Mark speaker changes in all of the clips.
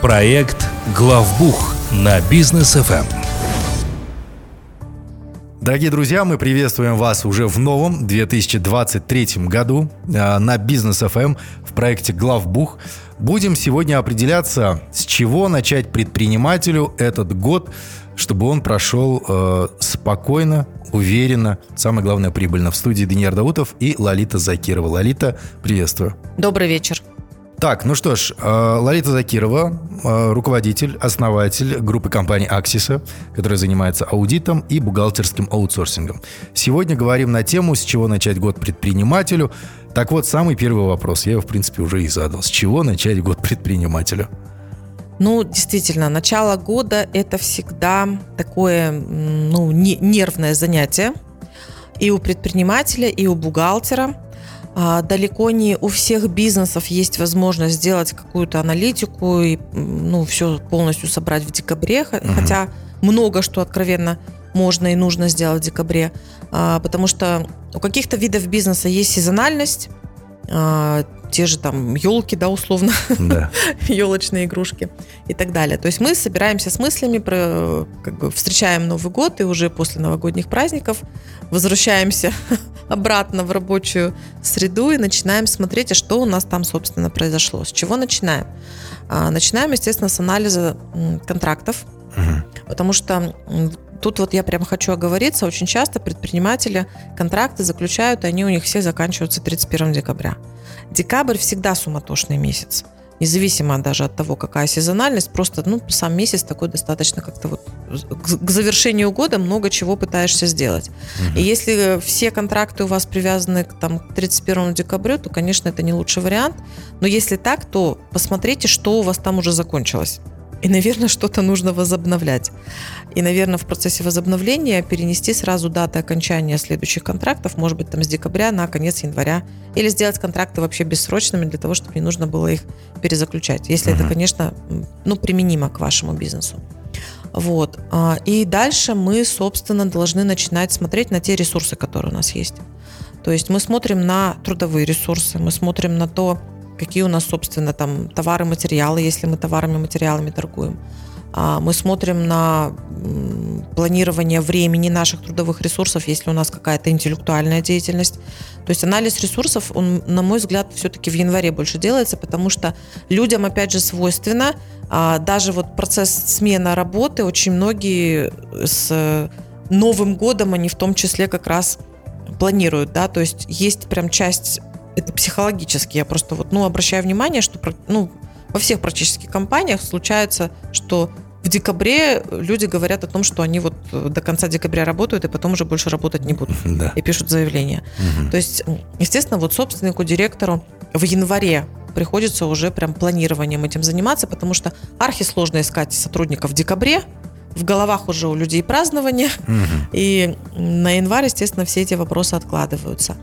Speaker 1: Проект «Главбух» на бизнес ФМ.
Speaker 2: Дорогие друзья, мы приветствуем вас уже в новом 2023 году э, на Бизнес ФМ в проекте Главбух. Будем сегодня определяться, с чего начать предпринимателю этот год, чтобы он прошел э, спокойно, уверенно, самое главное, прибыльно. В студии Даниил Даутов и Лолита Закирова. Лолита, приветствую.
Speaker 3: Добрый вечер.
Speaker 2: Так, ну что ж, э, Ларита Закирова, э, руководитель, основатель группы компаний Аксиса, которая занимается аудитом и бухгалтерским аутсорсингом. Сегодня говорим на тему, с чего начать год предпринимателю. Так вот, самый первый вопрос, я его, в принципе, уже и задал. С чего начать год предпринимателю?
Speaker 3: Ну, действительно, начало года – это всегда такое ну, нервное занятие и у предпринимателя, и у бухгалтера – далеко не у всех бизнесов есть возможность сделать какую-то аналитику и ну, все полностью собрать в декабре, угу. хотя много что откровенно можно и нужно сделать в декабре, а, потому что у каких-то видов бизнеса есть сезональность, а, те же там елки, да, условно, да. елочные игрушки и так далее. То есть мы собираемся с мыслями, про, как бы встречаем Новый год и уже после новогодних праздников возвращаемся обратно в рабочую среду и начинаем смотреть, а что у нас там, собственно, произошло. С чего начинаем? А, начинаем, естественно, с анализа контрактов, угу. потому что тут вот я прям хочу оговориться, очень часто предприниматели контракты заключают, они у них все заканчиваются 31 декабря. Декабрь всегда суматошный месяц независимо даже от того, какая сезональность, просто ну, сам месяц такой достаточно как-то вот к завершению года много чего пытаешься сделать. Угу. И если все контракты у вас привязаны к там, 31 декабря, то, конечно, это не лучший вариант. Но если так, то посмотрите, что у вас там уже закончилось. И, наверное, что-то нужно возобновлять. И, наверное, в процессе возобновления перенести сразу даты окончания следующих контрактов, может быть, там с декабря на конец января, или сделать контракты вообще бессрочными для того, чтобы не нужно было их перезаключать, если uh-huh. это, конечно, ну, применимо к вашему бизнесу. Вот. А, и дальше мы, собственно, должны начинать смотреть на те ресурсы, которые у нас есть. То есть мы смотрим на трудовые ресурсы, мы смотрим на то, какие у нас, собственно, там товары, материалы, если мы товарами, материалами торгуем. А, мы смотрим на планирование времени наших трудовых ресурсов, если у нас какая-то интеллектуальная деятельность. То есть анализ ресурсов, он, на мой взгляд, все-таки в январе больше делается, потому что людям, опять же, свойственно, а, даже вот процесс смены работы, очень многие с Новым годом, они в том числе как раз планируют, да, то есть есть прям часть это психологически. Я просто вот, ну, обращаю внимание, что, ну, во всех практически компаниях случается, что в декабре люди говорят о том, что они вот э, до конца декабря работают и потом уже больше работать не будут. Да. И пишут заявление. Угу. То есть, естественно, вот собственнику, директору в январе приходится уже прям планированием этим заниматься, потому что архи сложно искать сотрудников в декабре, в головах уже у людей празднование, угу. и на январь, естественно, все эти вопросы откладываются.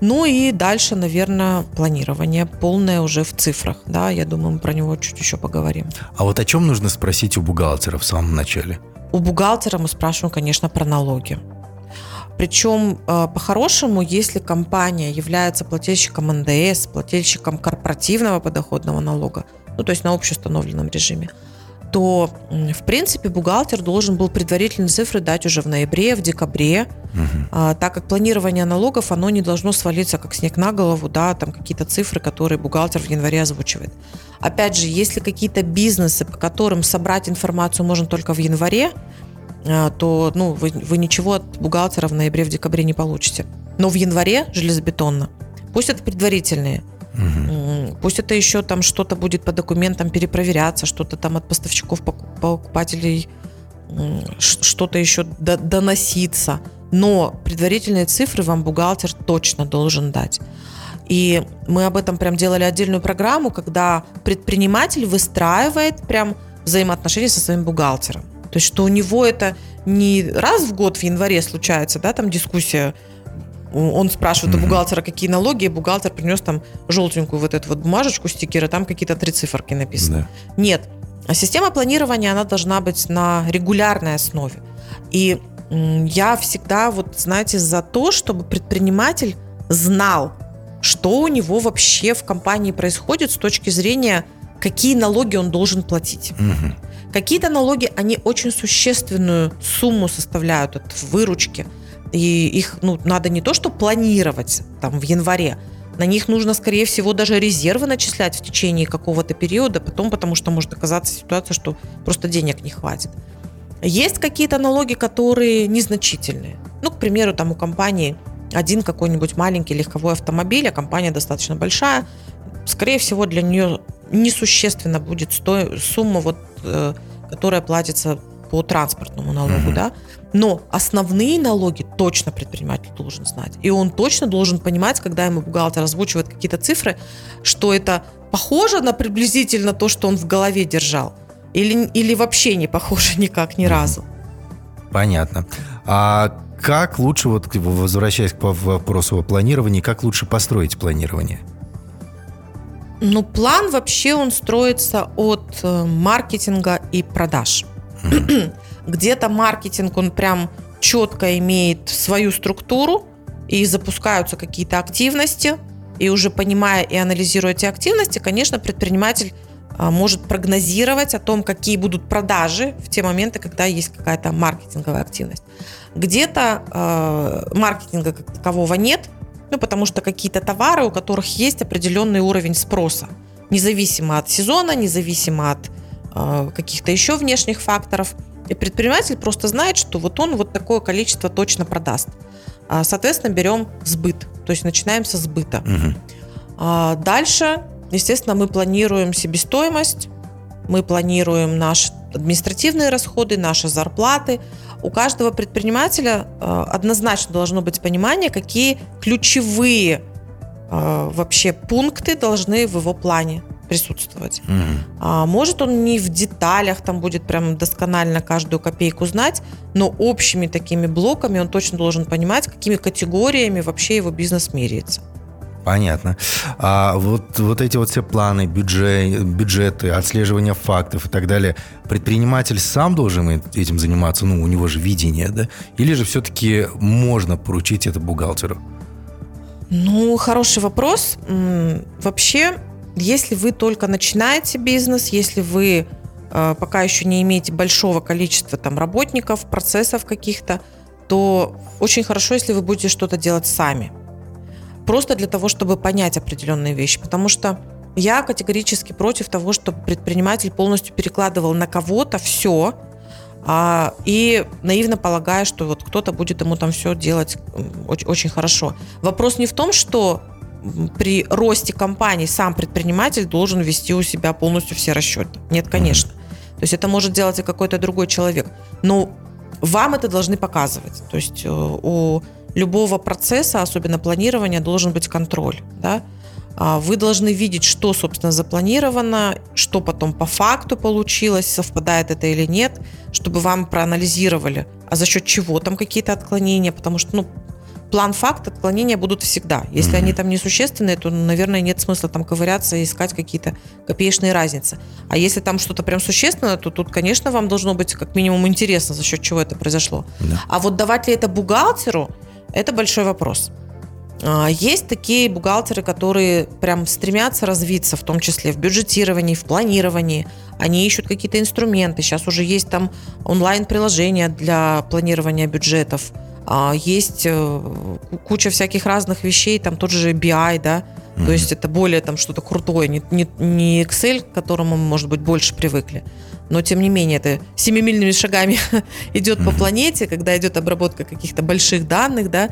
Speaker 3: Ну и дальше, наверное, планирование полное уже в цифрах. Да, я думаю, мы про него чуть еще поговорим.
Speaker 2: А вот о чем нужно спросить у бухгалтера в самом начале?
Speaker 3: У бухгалтера мы спрашиваем, конечно, про налоги. Причем, э, по-хорошему, если компания является плательщиком НДС, плательщиком корпоративного подоходного налога, ну, то есть на общеустановленном режиме, то, в принципе, бухгалтер должен был предварительные цифры дать уже в ноябре, в декабре, угу. а, так как планирование налогов, оно не должно свалиться как снег на голову, да, там какие-то цифры, которые бухгалтер в январе озвучивает. Опять же, если какие-то бизнесы, по которым собрать информацию можно только в январе, а, то ну, вы, вы ничего от бухгалтера в ноябре, в декабре не получите. Но в январе железобетонно. Пусть это предварительные – Угу. Пусть это еще там что-то будет по документам перепроверяться, что-то там от поставщиков, покупателей, что-то еще доноситься. Но предварительные цифры вам бухгалтер точно должен дать. И мы об этом прям делали отдельную программу, когда предприниматель выстраивает прям взаимоотношения со своим бухгалтером. То есть, что у него это не раз в год в январе случается, да, там дискуссия он спрашивает у бухгалтера, какие налоги, и бухгалтер принес там желтенькую вот эту вот бумажечку, стикеры, там какие-то три циферки написаны. Да. Нет. Система планирования, она должна быть на регулярной основе. И я всегда, вот, знаете, за то, чтобы предприниматель знал, что у него вообще в компании происходит с точки зрения какие налоги он должен платить.
Speaker 2: Мгм.
Speaker 3: Какие-то налоги, они очень существенную сумму составляют от выручки. И их ну, надо не то, что планировать там в январе, на них нужно, скорее всего, даже резервы начислять в течение какого-то периода, потом, потому что может оказаться ситуация, что просто денег не хватит. Есть какие-то налоги, которые незначительные. Ну, к примеру, там у компании один какой-нибудь маленький легковой автомобиль, а компания достаточно большая, скорее всего, для нее несущественно будет сто... сумма, вот, э, которая платится по транспортному налогу,
Speaker 2: Мгм.
Speaker 3: да. Но основные налоги точно предприниматель должен знать. И он точно должен понимать, когда ему бухгалтер озвучивает какие-то цифры, что это похоже на приблизительно то, что он в голове держал. Или, или вообще не похоже никак ни разу.
Speaker 2: Понятно. А как лучше, вот возвращаясь к вопросу о планировании, как лучше построить планирование?
Speaker 3: Ну, план вообще он строится от э, маркетинга и продаж. Где-то маркетинг, он прям четко имеет свою структуру, и запускаются какие-то активности, и уже понимая и анализируя эти активности, конечно, предприниматель а, может прогнозировать о том, какие будут продажи в те моменты, когда есть какая-то маркетинговая активность. Где-то э, маркетинга как такового нет, ну, потому что какие-то товары, у которых есть определенный уровень спроса, независимо от сезона, независимо от э, каких-то еще внешних факторов. И предприниматель просто знает, что вот он вот такое количество точно продаст. А, Соответственно, берем сбыт, то есть начинаем со сбыта. А Дальше, естественно, мы планируем себестоимость, мы планируем наши административные расходы, наши зарплаты. У каждого предпринимателя э, однозначно должно быть понимание, какие ключевые вообще пункты должны в его плане присутствовать.
Speaker 2: Мгм.
Speaker 3: А, может он не в деталях там будет прям досконально каждую копейку знать, но общими такими блоками он точно должен понимать, какими категориями вообще его бизнес меряется.
Speaker 2: Понятно. А вот, вот эти вот все планы, бюджет, бюджеты, отслеживание фактов и так далее, предприниматель сам должен этим заниматься, ну, у него же видение, да? Или же все-таки можно поручить это бухгалтеру?
Speaker 3: Ну, хороший вопрос. Вообще, если вы только начинаете бизнес, если вы э, пока еще не имеете большого количества там работников, процессов каких-то, то очень хорошо, если вы будете что-то делать сами. Просто для того, чтобы понять определенные вещи. Потому что я категорически против того, чтобы предприниматель полностью перекладывал на кого-то все, а, и наивно полагая, что вот кто-то будет ему там все делать очень, очень хорошо. Вопрос не в том, что при росте компании сам предприниматель должен вести у себя полностью все расчеты. Нет, конечно. То есть это может делать и какой-то другой человек. Но вам это должны показывать. То есть э, у любого процесса, особенно планирования, должен быть контроль. Да? А Вы должны видеть, что, собственно, запланировано, что потом по факту получилось, совпадает это или нет, чтобы вам проанализировали, а за счет чего там какие-то отклонения, потому что, ну, план факт, отклонения будут всегда. Если
Speaker 2: Мгм.
Speaker 3: они там несущественные, то, наверное, нет смысла там ковыряться и искать какие-то копеечные разницы. А если там что-то прям существенное, то тут, конечно, вам должно быть как минимум интересно, за счет чего это произошло.
Speaker 2: Да.
Speaker 3: А вот давать ли это бухгалтеру, это большой вопрос. А, Есть такие бухгалтеры, которые прям стремятся развиться, в том числе в бюджетировании, в планировании. Они ищут какие-то инструменты. Сейчас уже есть там онлайн-приложения для планирования бюджетов. А, Есть э, ку- куча всяких разных вещей, там тот же BI, да,
Speaker 2: Мгм.
Speaker 3: то есть это более там что-то крутое, не, не, не Excel, к которому мы, может быть, больше привыкли. Но, тем не менее, это семимильными шагами идет по
Speaker 2: Мгм.
Speaker 3: планете, когда идет обработка каких-то больших данных, да,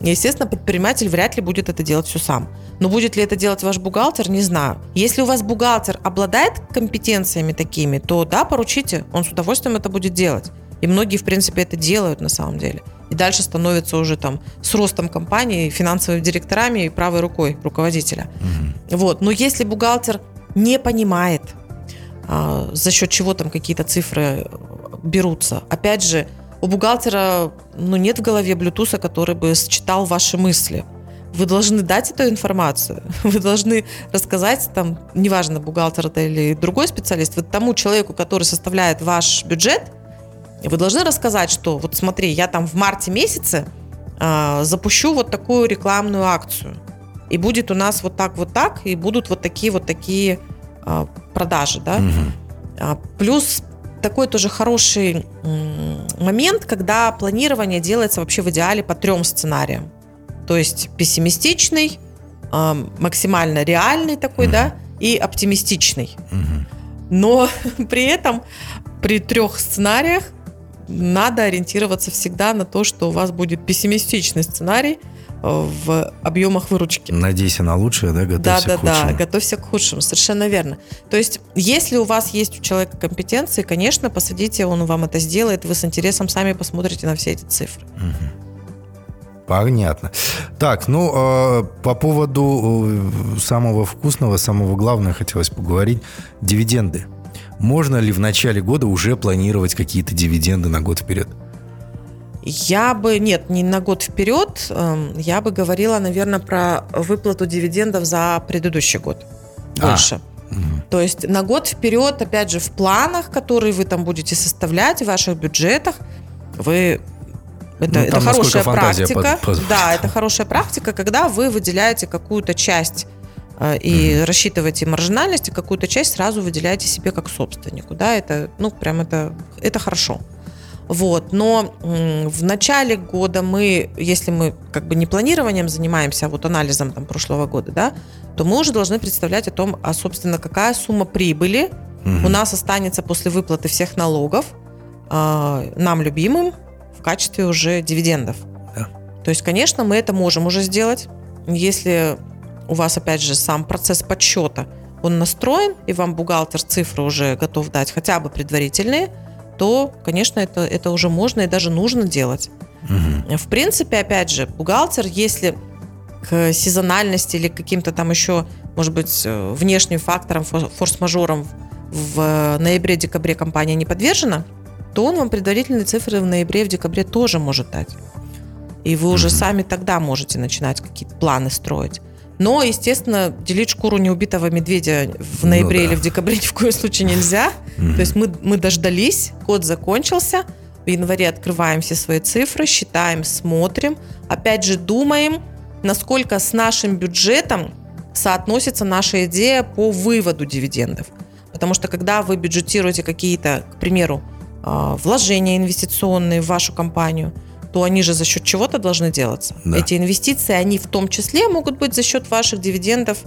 Speaker 3: естественно, предприниматель вряд ли будет это делать все сам. Но будет ли это делать ваш бухгалтер, не знаю. Если у вас бухгалтер обладает компетенциями такими, то да, поручите, он с удовольствием это будет делать. И многие, в принципе, это делают на самом деле. И дальше становятся уже там с ростом компании финансовыми директорами и правой рукой руководителя.
Speaker 2: Мгм.
Speaker 3: Вот. Но если бухгалтер не понимает, а, за счет чего там какие-то цифры э, берутся, опять же, у бухгалтера ну, нет в голове Bluetooth, который бы считал ваши мысли. Вы должны дать эту информацию. Вы должны рассказать, там, неважно, бухгалтер это или другой специалист, вы тому человеку, который составляет ваш бюджет, вы должны рассказать, что вот смотри, я там в марте месяце а, запущу вот такую рекламную акцию. И будет у нас вот так, вот так, и будут вот такие вот такие а, продажи, да. А, Плюс такой тоже хороший момент, когда планирование делается вообще в идеале по трем сценариям. То есть пессимистичный, максимально реальный такой, да, и оптимистичный. Но при этом при трех сценариях надо ориентироваться всегда на то, что у вас будет пессимистичный сценарий э, в объемах выручки.
Speaker 2: Надейся на лучшее, да,
Speaker 3: Да,
Speaker 2: готовься
Speaker 3: да,
Speaker 2: к
Speaker 3: да,
Speaker 2: худшему.
Speaker 3: готовься к худшему, совершенно верно. То есть, если у вас есть у человека компетенции, конечно, посадите, он вам это сделает, вы с интересом сами посмотрите на все эти цифры.
Speaker 2: Понятно. Так, ну, э, по поводу э, самого вкусного, самого главного хотелось поговорить. Дивиденды. Можно ли в начале года уже планировать какие-то дивиденды на год вперед?
Speaker 3: Я бы, нет, не на год вперед, эм, я бы говорила, наверное, про выплату дивидендов за предыдущий год.
Speaker 2: А.
Speaker 3: Больше. То есть на год вперед, опять же, в планах, которые вы там будете составлять, в ваших бюджетах, вы это,
Speaker 2: Ну,
Speaker 3: это хорошая практика.
Speaker 2: под- позволит.
Speaker 3: Да, это хорошая практика, когда вы выделяете какую-то часть э, и рассчитываете маржинальность, и какую-то часть сразу выделяете себе как собственнику. Да, это, ну, прям это, это хорошо. Вот, но в начале года мы, если мы как бы не планированием занимаемся, а вот анализом там прошлого года, да, то мы уже должны представлять о том, а собственно какая сумма прибыли
Speaker 2: Мгм.
Speaker 3: у нас останется после выплаты всех налогов а, нам любимым в качестве уже дивидендов.
Speaker 2: Да.
Speaker 3: То есть, конечно, мы это можем уже сделать, если у вас опять же сам процесс подсчета он настроен и вам бухгалтер цифры уже готов дать хотя бы предварительные, то, конечно, это, это уже можно и даже нужно делать.
Speaker 2: Мгм.
Speaker 3: В принципе, опять же, бухгалтер, если к сезональности или каким-то там еще, может быть, э, внешним факторам, фор- форс-мажорам в ноябре-декабре компания не подвержена, то он вам предварительные цифры в ноябре, в декабре тоже может дать. И вы уже сами тогда можете начинать какие-то планы строить. Но, естественно, делить шкуру неубитого медведя в
Speaker 2: Ну
Speaker 3: ноябре
Speaker 2: да.
Speaker 3: или в декабре ни в коем случае нельзя. То есть мы, мы дождались, год закончился, в январе открываем все свои цифры, считаем, смотрим, опять же думаем, насколько с нашим бюджетом соотносится наша идея по выводу дивидендов. Потому что когда вы бюджетируете какие-то, к примеру, а, вложения инвестиционные в вашу компанию, то они же за счет чего-то должны делаться.
Speaker 2: Да.
Speaker 3: Эти инвестиции, они в том числе могут быть за счет ваших дивидендов,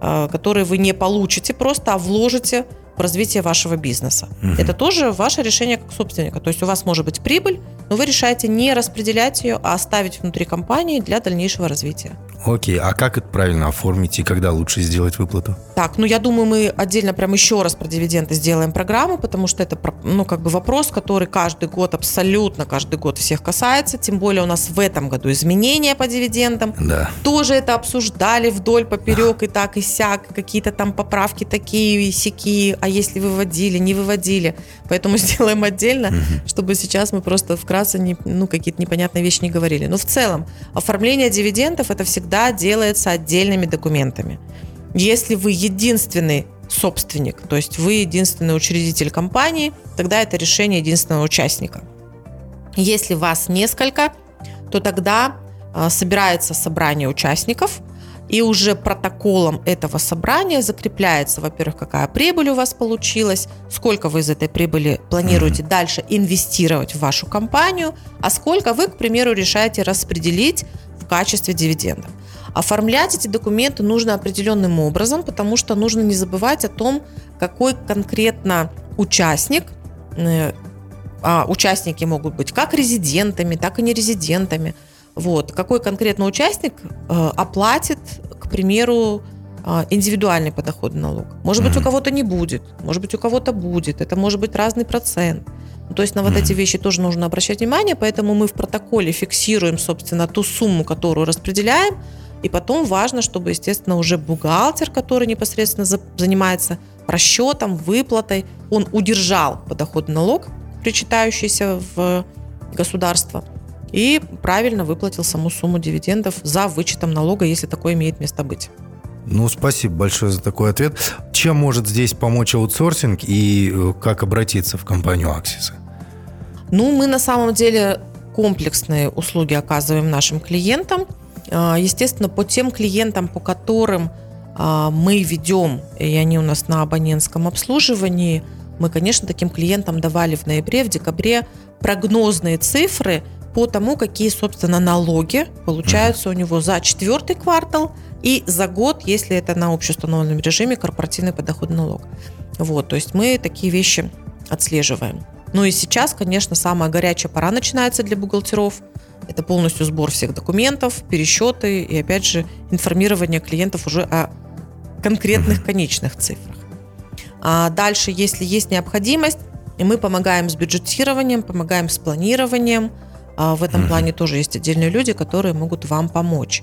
Speaker 3: а, которые вы не получите просто, а вложите в развитие вашего бизнеса.
Speaker 2: Мгм.
Speaker 3: Это тоже ваше решение как собственника. То есть у вас может быть прибыль, но вы решаете не распределять ее, а оставить внутри компании для дальнейшего развития.
Speaker 2: Окей, а как это правильно оформить и когда лучше сделать выплату?
Speaker 3: Так, ну я думаю, мы отдельно прям еще раз про дивиденды сделаем программу, потому что это ну, как бы вопрос, который каждый год, абсолютно каждый год всех касается. Тем более у нас в этом году изменения по дивидендам.
Speaker 2: Да.
Speaker 3: Тоже это обсуждали вдоль, поперек, и так, и сяк. Какие-то там поправки такие и сякие. А если выводили, не выводили. Поэтому сделаем отдельно, чтобы сейчас мы просто вкратце не, ну, какие-то непонятные вещи не говорили. Но в целом оформление дивидендов это всегда делается отдельными документами. Если вы единственный собственник, то есть вы единственный учредитель компании, тогда это решение единственного участника. Если вас несколько, то тогда а, собирается собрание участников, и уже протоколом этого собрания закрепляется, во-первых, какая прибыль у вас получилась, сколько вы из этой прибыли планируете дальше инвестировать в вашу компанию, а сколько вы, к примеру, решаете распределить в качестве дивидендов. Оформлять эти документы нужно определенным образом, потому что нужно не забывать о том, какой конкретно участник, э, а участники могут быть как резидентами, так и нерезидентами. Вот. Какой конкретно участник э, оплатит, к примеру, э, индивидуальный подоходный налог. Может быть, у кого-то не будет, может быть, у кого-то будет. Это может быть разный процент. Ну, То есть на вот эти вещи тоже нужно обращать внимание, поэтому мы в протоколе фиксируем, собственно, ту сумму, которую распределяем, и потом важно, чтобы, естественно, уже бухгалтер, который непосредственно за- занимается расчетом, выплатой, он удержал подоходный налог, причитающийся в государство, и правильно выплатил саму сумму дивидендов за вычетом налога, если такое имеет место быть.
Speaker 2: Ну, спасибо большое за такой ответ. Чем может здесь помочь аутсорсинг и э, как обратиться в компанию Аксиса?
Speaker 3: Ну, мы на самом деле комплексные услуги оказываем нашим клиентам. А, Естественно, по тем клиентам, по которым а, мы ведем, и они у нас на абонентском обслуживании, мы, конечно, таким клиентам давали в ноябре, в декабре прогнозные цифры по тому, какие, собственно, налоги получаются у него за четвертый квартал и за год, если это на общеустановленном режиме корпоративный подоходный налог. Вот, то есть мы такие вещи отслеживаем. Ну и сейчас, конечно, самая горячая пора начинается для бухгалтеров. Это полностью сбор всех документов, пересчеты и, опять же, информирование клиентов уже о конкретных конечных цифрах. А дальше, если есть необходимость, мы помогаем с бюджетированием, помогаем с планированием. А в этом плане тоже есть отдельные люди, которые могут вам помочь.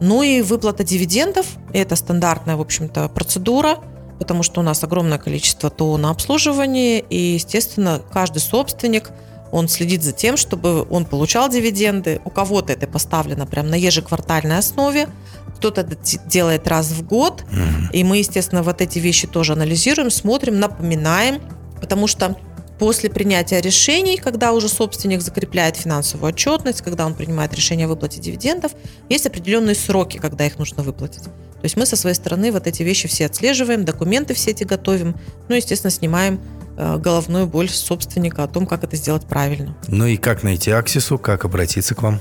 Speaker 3: Ну и выплата дивидендов – это стандартная, в общем-то, процедура, потому что у нас огромное количество ТО на обслуживание, и, естественно, каждый собственник – он следит за тем, чтобы он получал дивиденды. У кого-то это поставлено прямо на ежеквартальной основе, кто-то это делает раз в год. Угу. И мы, естественно, вот эти вещи тоже анализируем, смотрим, напоминаем, потому что после принятия решений, когда уже собственник закрепляет финансовую отчетность, когда он принимает решение о выплате дивидендов, есть определенные сроки, когда их нужно выплатить. То есть мы со своей стороны вот эти вещи все отслеживаем, документы все эти готовим, ну, естественно, снимаем Э, головную боль собственника о том, как это сделать правильно.
Speaker 2: Ну и как найти Аксису, как обратиться к вам?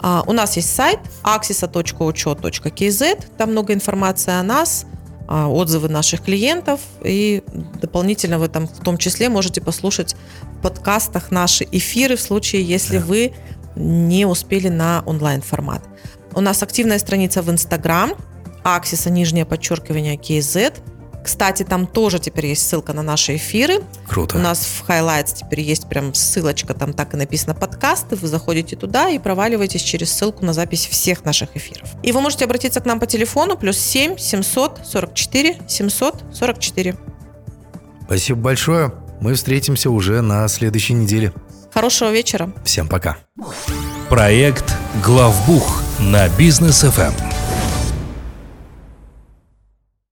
Speaker 3: А, у нас есть сайт axisa.учет.kz, там много информации о нас, отзывы наших клиентов и дополнительно в этом в том числе можете послушать в подкастах наши эфиры в случае, если да. вы не успели на онлайн формат. У нас активная страница в Инстаграм, Аксиса, нижнее подчеркивание, KZ. Кстати, там тоже теперь есть ссылка на наши эфиры.
Speaker 2: Круто.
Speaker 3: У нас в Highlights теперь есть прям ссылочка, там так и написано подкасты. Вы заходите туда и проваливаетесь через ссылку на запись всех наших эфиров. И вы можете обратиться к нам по телефону плюс 7 744 744.
Speaker 2: Спасибо большое. Мы встретимся уже на следующей неделе.
Speaker 3: Хорошего вечера.
Speaker 2: Всем пока.
Speaker 1: Проект «Главбух» на бизнес FM.